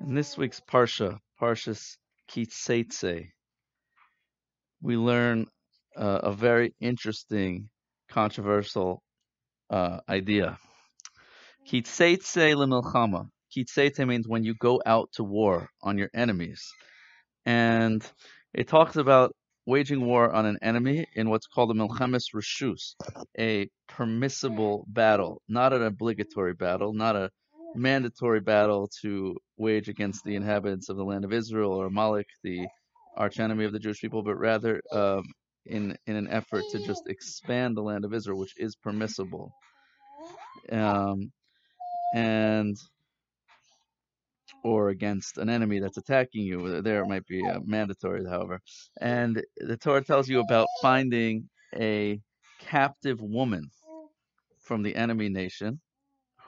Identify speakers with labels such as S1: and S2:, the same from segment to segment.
S1: In this week's Parsha, Parshas Kitseitse, we learn uh, a very interesting, controversial uh, idea. Kitseitse lemilchama. Kitseitse means when you go out to war on your enemies. And it talks about waging war on an enemy in what's called a milchemes reshus, a permissible battle, not an obligatory battle, not a mandatory battle to wage against the inhabitants of the land of Israel or Amalek, the archenemy of the Jewish people, but rather um, in in an effort to just expand the land of Israel, which is permissible. Um, and or against an enemy that's attacking you. There it might be uh, mandatory, however. And the Torah tells you about finding a captive woman from the enemy nation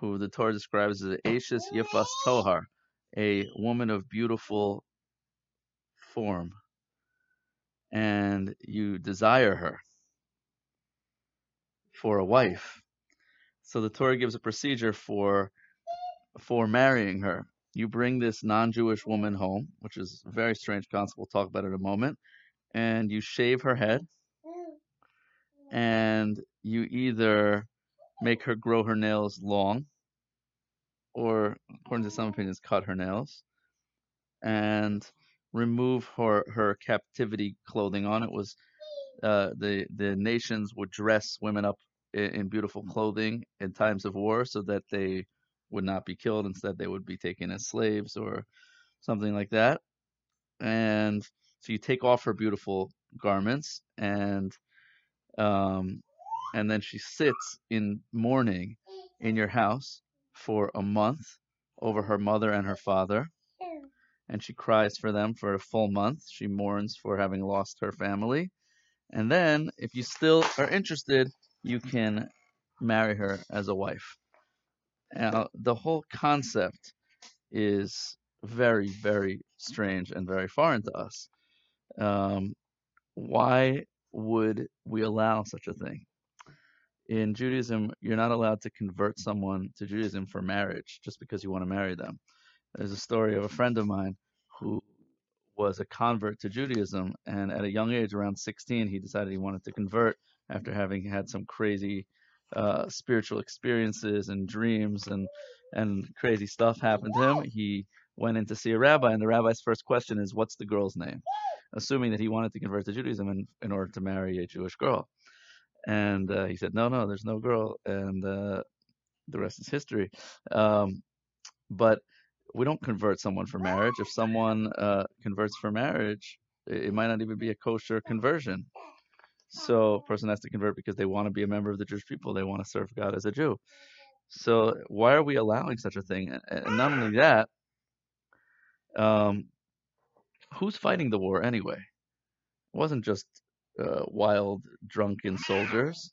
S1: who the Torah describes as Ashes Yifas Tohar, a woman of beautiful form, and you desire her for a wife. So the Torah gives a procedure for for marrying her. You bring this non-Jewish woman home, which is a very strange concept. We'll talk about it in a moment, and you shave her head, and you either make her grow her nails long, or according to some opinions, cut her nails, and remove her her captivity clothing on. It was uh, the the nations would dress women up in, in, beautiful clothing in times of war, so that they would not be killed. Instead, they would be taken as slaves or something like that. And so you take off her beautiful garments and um, and then she sits in mourning in your house for a month over her mother and her father. And she cries for them for a full month. She mourns for having lost her family. And then, if you still are interested, you can marry her as a wife. Now, the whole concept is very, very strange and very foreign to us. Um, why would we allow such a thing? In Judaism, you're not allowed to convert someone to Judaism for marriage just because you want to marry them. There's a story of a friend of mine who was a convert to Judaism, and at a young age, around 16, he decided he wanted to convert after having had some crazy uh, spiritual experiences and dreams and and crazy stuff happened to him. He went in to see a rabbi, and the rabbi's first question is, "What's the girl's name?" Assuming that he wanted to convert to Judaism in, in order to marry a Jewish girl. And uh, he said, no, no, there's no girl. And uh, the rest is history. Um, but we don't convert someone for marriage. If someone uh, converts for marriage, it, might not even be a kosher conversion. So a person has to convert because they want to be a member of the Jewish people. They want to serve God as a Jew. So why are we allowing such a thing? And not only that, um, who's fighting the war anyway? It wasn't just uh, wild, drunken soldiers.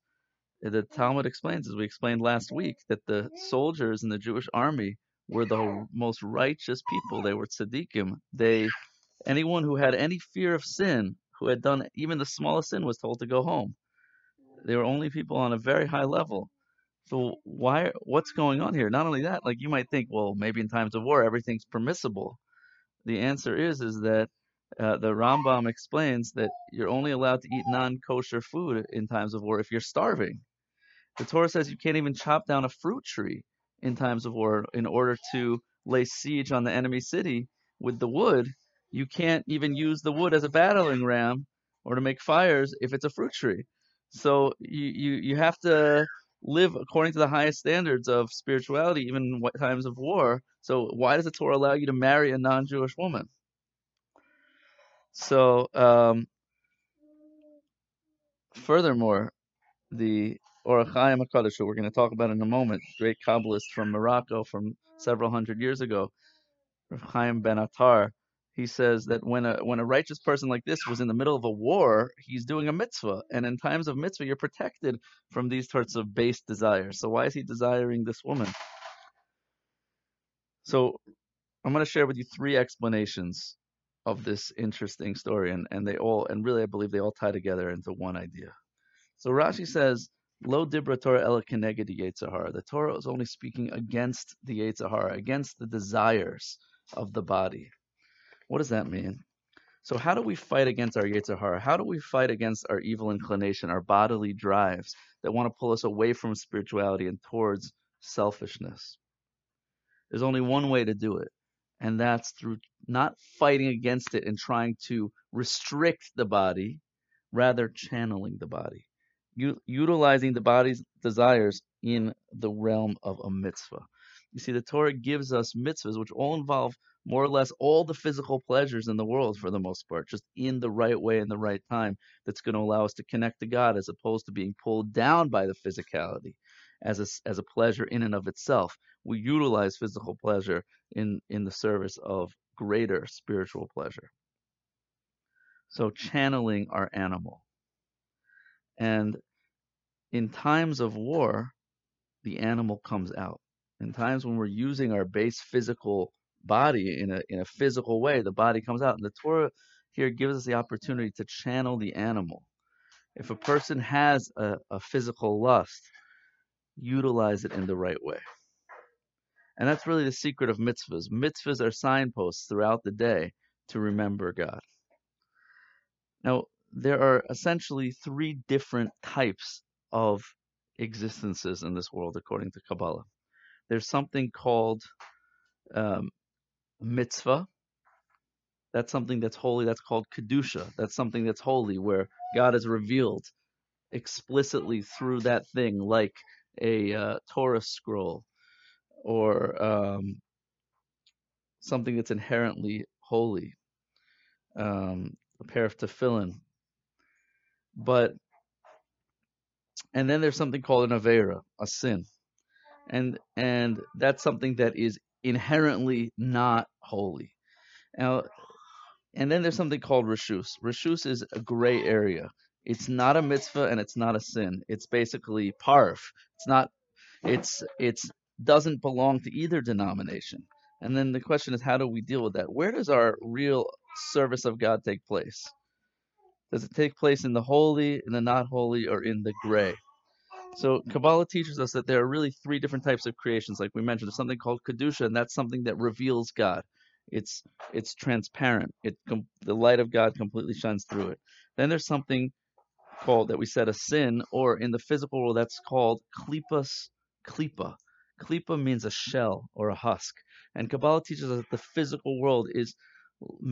S1: The Talmud explains, as we explained last week, that the soldiers in the Jewish army were the most righteous people. They were tzaddikim. They, anyone who had any fear of sin, who had done even the smallest sin, was told to go home. They were only people on a very high level. So why? What's going on here? Not only that, like you might think, well, maybe in times of war everything's permissible. The answer is, is that uh, the Rambam explains that you're only allowed to eat non-kosher food in times of war if you're starving. The Torah says you can't even chop down a fruit tree in times of war in order to lay siege on the enemy city with the wood. You can't even use the wood as a battering ram or to make fires if it's a fruit tree. So you, you, you have to live according to the highest standards of spirituality, even in times of war. So why does the Torah allow you to marry a non-Jewish woman? So, um, furthermore, the Or HaChaim HaKadosh, we're going to talk about in a moment, great Kabbalist from Morocco from several hundred years ago, Chaim Ben Attar, he says that when a when a righteous person like this was in the middle of a war, he's doing a mitzvah, and in times of mitzvah, you're protected from these sorts of base desires. So why is he desiring this woman? So I'm going to share with you three explanations of this interesting story, and, and they all and really I believe they all tie together into one idea. So Rashi says, "Lo dibra Torah ela keneged The Torah is only speaking against the yetzer hara, against the desires of the body. What does that mean? So how do we fight against our yetzer hara? How do we fight against our evil inclination, our bodily drives that want to pull us away from spirituality and towards selfishness? There's only one way to do it, and that's through not fighting against it and trying to restrict the body, rather channeling the body, U- utilizing the body's desires in the realm of a mitzvah. You see, the Torah gives us mitzvahs which all involve more or less all the physical pleasures in the world for the most part, just in the right way in the right time that's going to allow us to connect to God as opposed to being pulled down by the physicality as a, as a pleasure in and of itself. We utilize physical pleasure in, in the service of greater spiritual pleasure. So channeling our animal. And in times of war, the animal comes out. In times when we're using our base physical body in a in a physical way, the body comes out. And the Torah here gives us the opportunity to channel the animal. If a person has a, a physical lust, utilize it in the right way. And that's really the secret of mitzvahs. Mitzvahs are signposts throughout the day to remember God. Now, there are essentially three different types of existences in this world, according to Kabbalah. There's something called um, mitzvah. That's something that's holy. That's called kedusha. That's something that's holy, where God is revealed explicitly through that thing, like a uh, Torah scroll or um, something that's inherently holy, um, a pair of tefillin. But and then there's something called an avera, a sin, and and that's something that is inherently not holy. Now, and then there's something called reshus. Reshus is a gray area. It's not a mitzvah and it's not a sin. It's basically parve. It's not. It's it's doesn't belong to either denomination. And then the question is, how do we deal with that? Where does our real service of God take place? Does it take place in the holy, in the not holy, or in the gray? So Kabbalah teaches us that there are really three different types of creations, like we mentioned. There's something called kedusha, and that's something that reveals God. It's it's transparent. It the light of God completely shines through it. Then there's something called that we said a sin, or in the physical world that's called klipas klipa. Klipa means a shell or a husk, and Kabbalah teaches us that the physical world is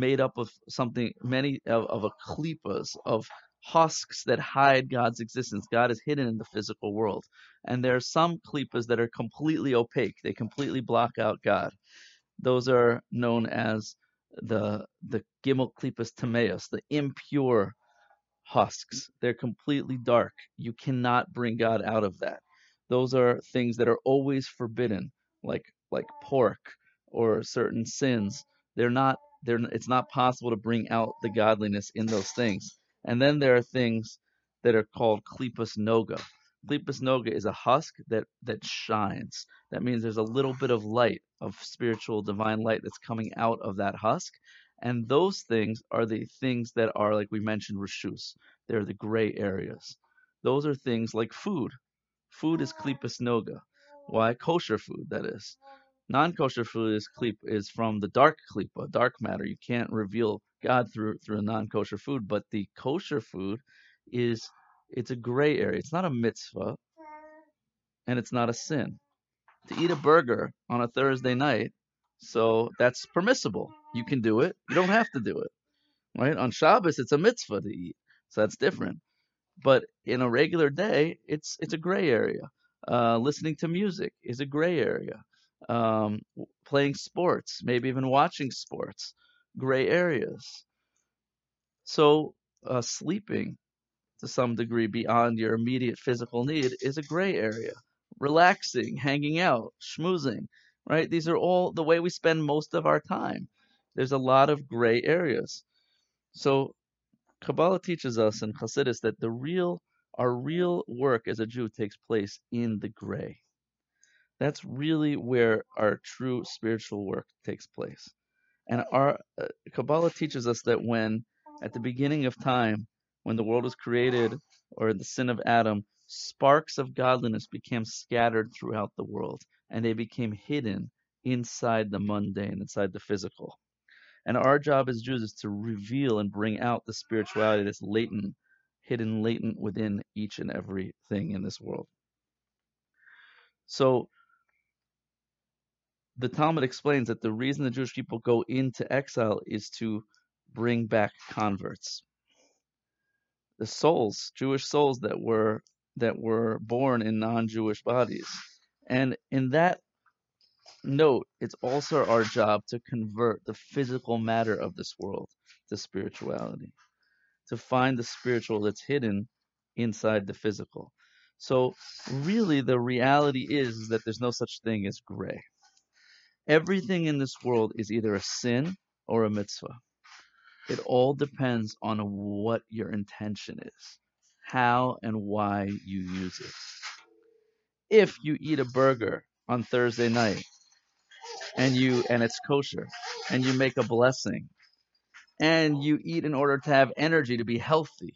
S1: made up of something many of, of a klipas of husks that hide God's existence. God is hidden in the physical world. And there are some klipas that are completely opaque. They completely block out God. Those are known as the the gimel klipas tameos, the impure husks. They're completely dark. You cannot bring God out of that. Those are things that are always forbidden, like like pork or certain sins. They're not they're it's not possible to bring out the godliness in those things. And then there are things that are called klipas noga. Klipas noga is a husk that that shines. That means there's a little bit of light, of spiritual divine light that's coming out of that husk. And those things are the things that are, like we mentioned, reshus. They're the gray areas. Those are things like food. Food is klipas noga. Why? Kosher food, that is. Non-kosher food is klip is from the dark klipa, dark matter. You can't reveal God through through a non-kosher food, but the kosher food is it's a gray area. It's not a mitzvah, and it's not a sin. To eat a burger on a Thursday night, so that's permissible. You can do it. You don't have to do it. Right? On Shabbos, it's a mitzvah to eat, so that's different. But in a regular day, it's it's a gray area. Uh, listening to music is a gray area um, playing sports, maybe even watching sports, gray areas. So uh, sleeping to some degree beyond your immediate physical need is a gray area. Relaxing, hanging out, schmoozing, right? These are all the way we spend most of our time. There's a lot of gray areas. So Kabbalah teaches us in Chassidus that the real, our real work as a Jew takes place in the gray. That's really where our true spiritual work takes place. And our uh, Kabbalah teaches us that when, at the beginning of time, when the world was created, or the sin of Adam, sparks of godliness became scattered throughout the world, and they became hidden inside the mundane, inside the physical. And our job as Jews is to reveal and bring out the spirituality that's latent, hidden latent within each and every thing in this world. So the Talmud explains that the reason the Jewish people go into exile is to bring back converts. The souls, Jewish souls that were that were born in non-Jewish bodies. And in that note, it's also our job to convert the physical matter of this world to spirituality, to find the spiritual that's hidden inside the physical. So really the reality is that there's no such thing as gray. Everything in this world is either a sin or a mitzvah. It all depends on what your intention is, how and why you use it. If you eat a burger on Thursday night and you and it's kosher and you make a blessing and you eat in order to have energy to be healthy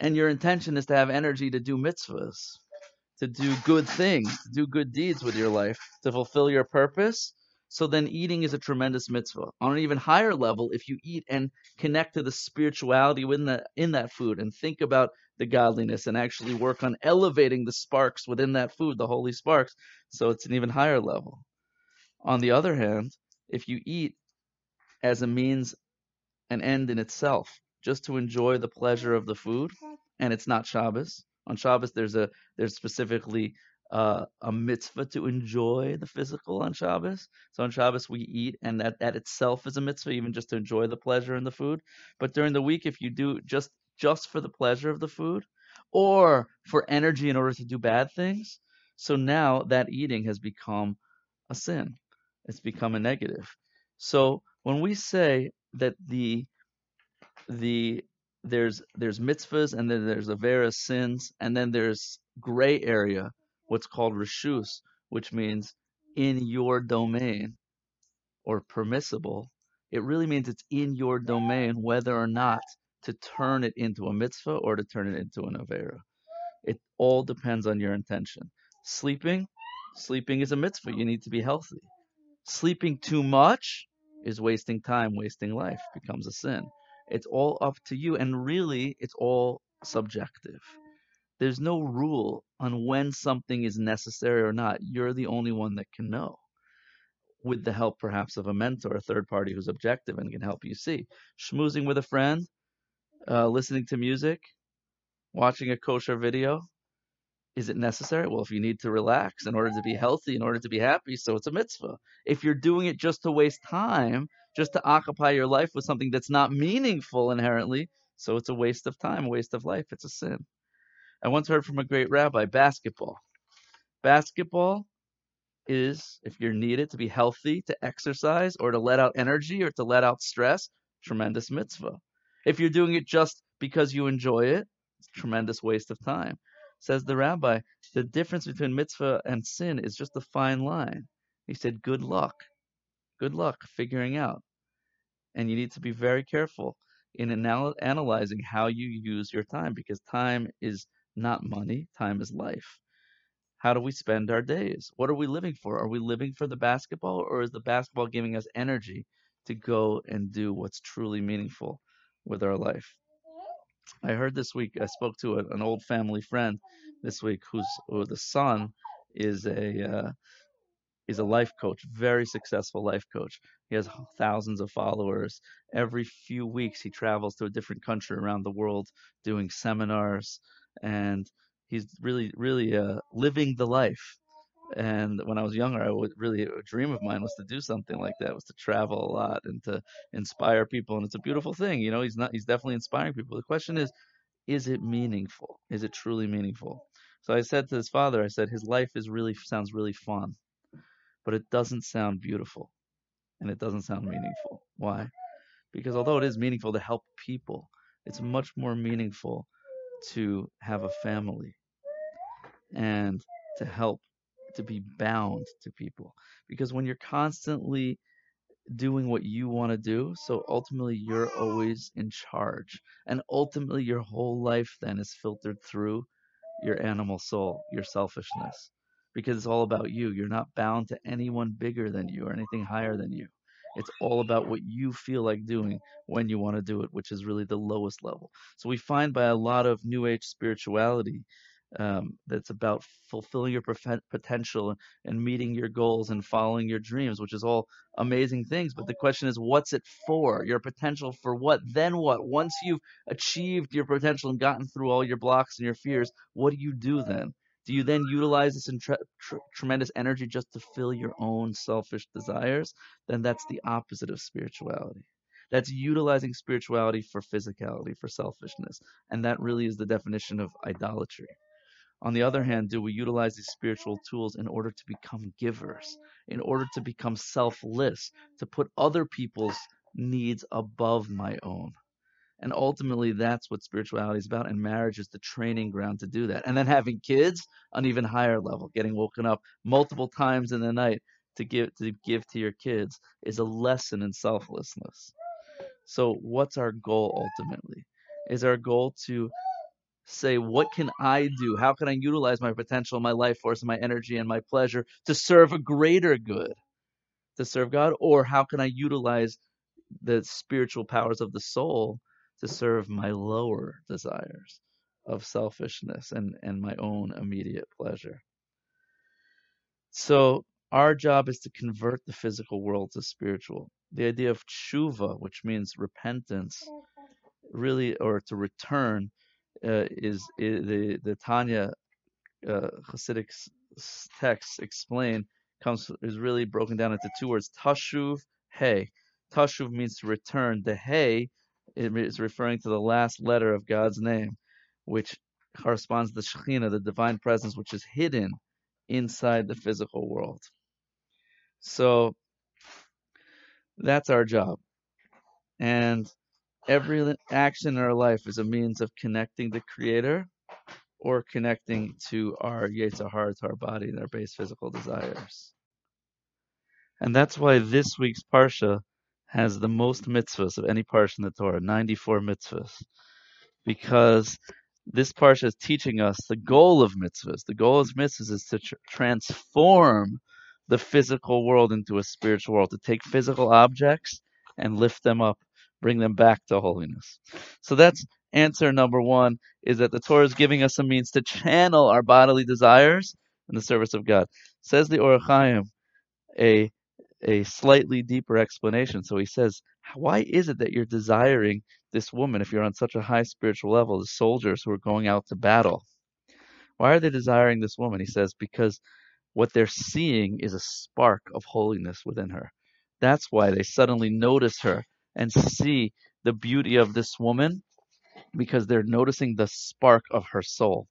S1: and your intention is to have energy to do mitzvahs to do good things to do good deeds with your life to fulfill your purpose. So then eating is a tremendous mitzvah. On an even higher level if you eat and connect to the spirituality within that in that food and think about the godliness and actually work on elevating the sparks within that food the holy sparks so it's an even higher level on the other hand, if you eat as a means, an end in itself, just to enjoy the pleasure of the food, and it's not Shabbos. On Shabbos, there's a there's specifically uh, a mitzvah to enjoy the physical on Shabbos. So on Shabbos we eat, and that that itself is a mitzvah, even just to enjoy the pleasure in the food. But during the week, if you do just just for the pleasure of the food, or for energy in order to do bad things, so now that eating has become a sin it's become a negative. So when we say that the the there's there's mitzvahs and then there's avera sins and then there's gray area, what's called reshus, which means in your domain or permissible. It really means it's in your domain whether or not to turn it into a mitzvah or to turn it into an avera. It all depends on your intention. Sleeping, sleeping is a mitzvah. You need to be healthy. Sleeping too much is wasting time, wasting life, becomes a sin. It's all up to you, and really, it's all subjective. There's no rule on when something is necessary or not. You're the only one that can know. With the help, perhaps, of a mentor, a third party who's objective and can help you see. Schmoozing with a friend, uh, listening to music, watching a kosher video, is it necessary? Well, if you need to relax in order to be healthy, in order to be happy, so it's a mitzvah. If you're doing it just to waste time, just to occupy your life with something that's not meaningful inherently, so it's a waste of time, a waste of life. It's a sin. I once heard from a great rabbi basketball. Basketball is, if you're needed to be healthy, to exercise, or to let out energy, or to let out stress, tremendous mitzvah. If you're doing it just because you enjoy it, it's tremendous waste of time. Says the rabbi, the difference between mitzvah and sin is just a fine line. He said, good luck. Good luck figuring out. And you need to be very careful in anal- analyzing how you use your time because time is not money, time is life. How do we spend our days? What are we living for? Are we living for the basketball or is the basketball giving us energy to go and do what's truly meaningful with our life? I heard this week. I spoke to a, an old family friend this week, who's who the son is a uh, is a life coach, very successful life coach. He has thousands of followers. Every few weeks, he travels to a different country around the world doing seminars, and he's really, really uh, living the life. And when I was younger, I would really a dream of mine was to do something like that, was to travel a lot and to inspire people. And it's a beautiful thing, you know. He's not, he's definitely inspiring people. The question is, is it meaningful? Is it truly meaningful? So I said to his father, I said, his life is really sounds really fun, but it doesn't sound beautiful, and it doesn't sound meaningful. Why? Because although it is meaningful to help people, it's much more meaningful to have a family and to help to be bound to people because when you're constantly doing what you want to do so ultimately you're always in charge and ultimately your whole life then is filtered through your animal soul your selfishness because it's all about you. You're not bound to anyone bigger than you or anything higher than you. It's all about what you feel like doing when you want to do it, which is really the lowest level. So we find by a lot of New Age spirituality um, that's about fulfilling your potential and meeting your goals and following your dreams, which is all amazing things. But the question is, what's it for? Your potential for what? Then what? Once you've achieved your potential and gotten through all your blocks and your fears, what do you do then? Do you then utilize this tr- tremendous energy just to fill your own selfish desires? Then that's the opposite of spirituality. That's utilizing spirituality for physicality, for selfishness. And that really is the definition of idolatry. On the other hand, do we utilize these spiritual tools in order to become givers, in order to become selfless, to put other people's needs above my own? And ultimately, that's what spirituality is about. And marriage is the training ground to do that. And then having kids, an even higher level, getting woken up multiple times in the night to give to give to your kids is a lesson in selflessness. So, what's our goal ultimately? Is our goal to say, what can I do? How can I utilize my potential, my life force, my energy and my pleasure to serve a greater good, to serve God? Or how can I utilize the spiritual powers of the soul to serve my lower desires of selfishness and, and my own immediate pleasure? So, our job is to convert the physical world to spiritual. The idea of tshuva, which means repentance, really, or to return, uh, is, is, the the Tanya uh, Hasidic texts explain comes is really broken down into two words: tashuv, hey. Tashuv means to return. The hey is referring to the last letter of God's name, which corresponds to the Shekhinah, the divine presence, which is hidden inside the physical world. So that's our job. And every action in our life is a means of connecting the Creator or connecting to our Yetzer Hara, to our body and our base physical desires. And that's why this week's Parsha has the most mitzvahs of any parsha in the Torah, 94 mitzvahs. Because this parsha is teaching us the goal of mitzvahs. The goal of mitzvahs is to tr- transform the physical world into a spiritual world, to take physical objects and lift them up bring them back to holiness. So that's answer number one is that the Torah is giving us a means to channel our bodily desires in the service of God. Says the Or HaChaim, a a slightly deeper explanation. So he says, why is it that you're desiring this woman if you're on such a high spiritual level, the soldiers who are going out to battle? Why are they desiring this woman? He says, because what they're seeing is a spark of holiness within her. That's why they suddenly notice her and see the beauty of this woman because they're noticing the spark of her soul,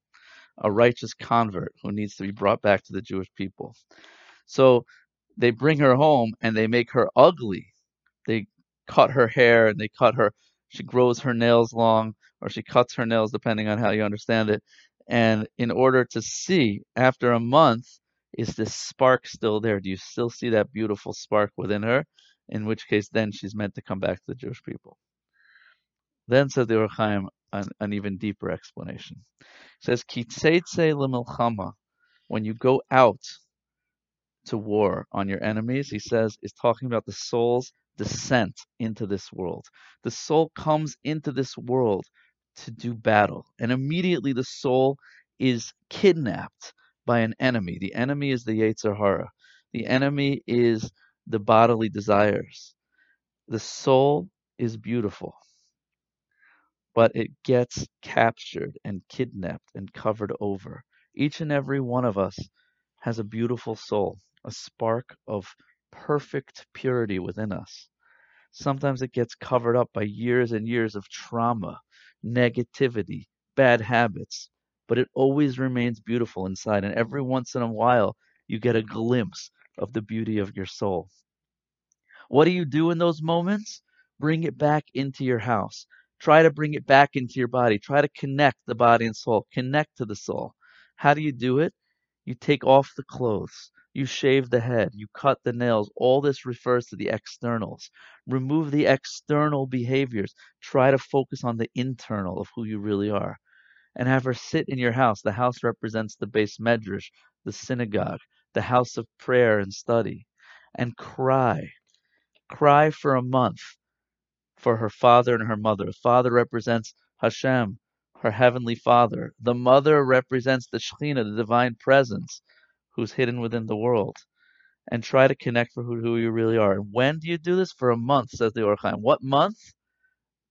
S1: a righteous convert who needs to be brought back to the Jewish people. So they bring her home and they make her ugly. They cut her hair and they cut her, she grows her nails long or she cuts her nails depending on how you understand it. And in order to see after a month, is this spark still there? Do you still see that beautiful spark within her? In which case then she's meant to come back to the Jewish people. Then says the Or an, an even deeper explanation. It says, Kitzeitze lemilchama, when you go out to war on your enemies, he says, is talking about the soul's descent into this world. The soul comes into this world to do battle, and immediately the soul is kidnapped by an enemy. The enemy is the Yetzer Hara. The enemy is the bodily desires. The soul is beautiful, but it gets captured and kidnapped and covered over. Each and every one of us has a beautiful soul, a spark of perfect purity within us. Sometimes it gets covered up by years and years of trauma, negativity, bad habits, but it always remains beautiful inside. And every once in a while, you get a glimpse of the beauty of your soul. What do you do in those moments? Bring it back into your house. Try to bring it back into your body. Try to connect the body and soul. Connect to the soul. How do you do it? You take off the clothes. You shave the head. You cut the nails. All this refers to the externals. Remove the external behaviors. Try to focus on the internal of who you really are. and have her sit in your house. The house represents the base medrash, the synagogue, the house of prayer and study, and cry. Cry for a month for her father and her mother. The father represents Hashem, her heavenly father. The mother represents the Shekhinah, the divine presence, who's hidden within the world. And try to connect for who, who you really are. And when do you do this? For a month, says the Or HaChaim. What month?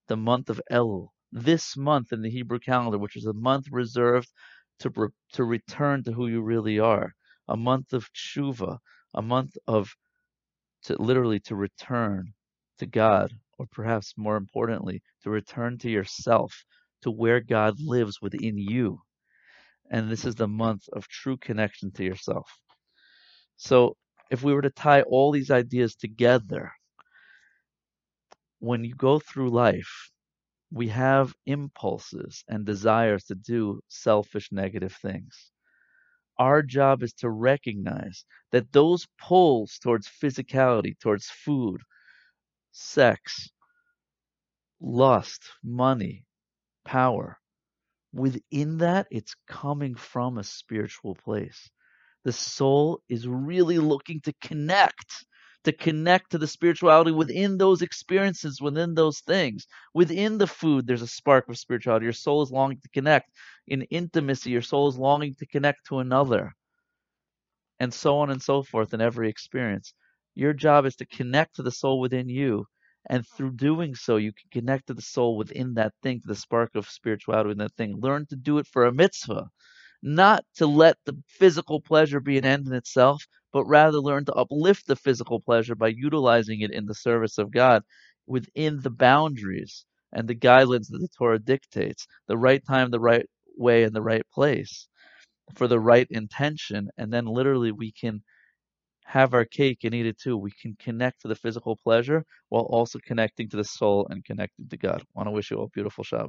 S1: The month of Elul. This month in the Hebrew calendar, which is a month reserved to, re- to return to who you really are. A month of tshuva, a month of to literally to return to God, or perhaps more importantly, to return to yourself, to where God lives within you. And this is the month of true connection to yourself. So, if we were to tie all these ideas together, when you go through life, we have impulses and desires to do selfish, negative things. Our job is to recognize that those pulls towards physicality, towards food, sex, lust, money, power, within that, it's coming from a spiritual place. The soul is really looking to connect, to connect to the spirituality within those experiences, within those things. Within the food, there's a spark of spirituality. Your soul is longing to connect. In intimacy, your soul is longing to connect to another. And so on and so forth in every experience. Your job is to connect to the soul within you. And through doing so, you can connect to the soul within that thing, to the spark of spirituality within that thing. Learn to do it for a mitzvah, not to let the physical pleasure be an end in itself, but rather learn to uplift the physical pleasure by utilizing it in the service of God within the boundaries and the guidelines that the Torah dictates, the right time, the right way, and the right place for the right intention. And then literally we can have our cake and eat it too. We can connect to the physical pleasure while also connecting to the soul and connecting to God. I want to wish you all a beautiful Shabbat.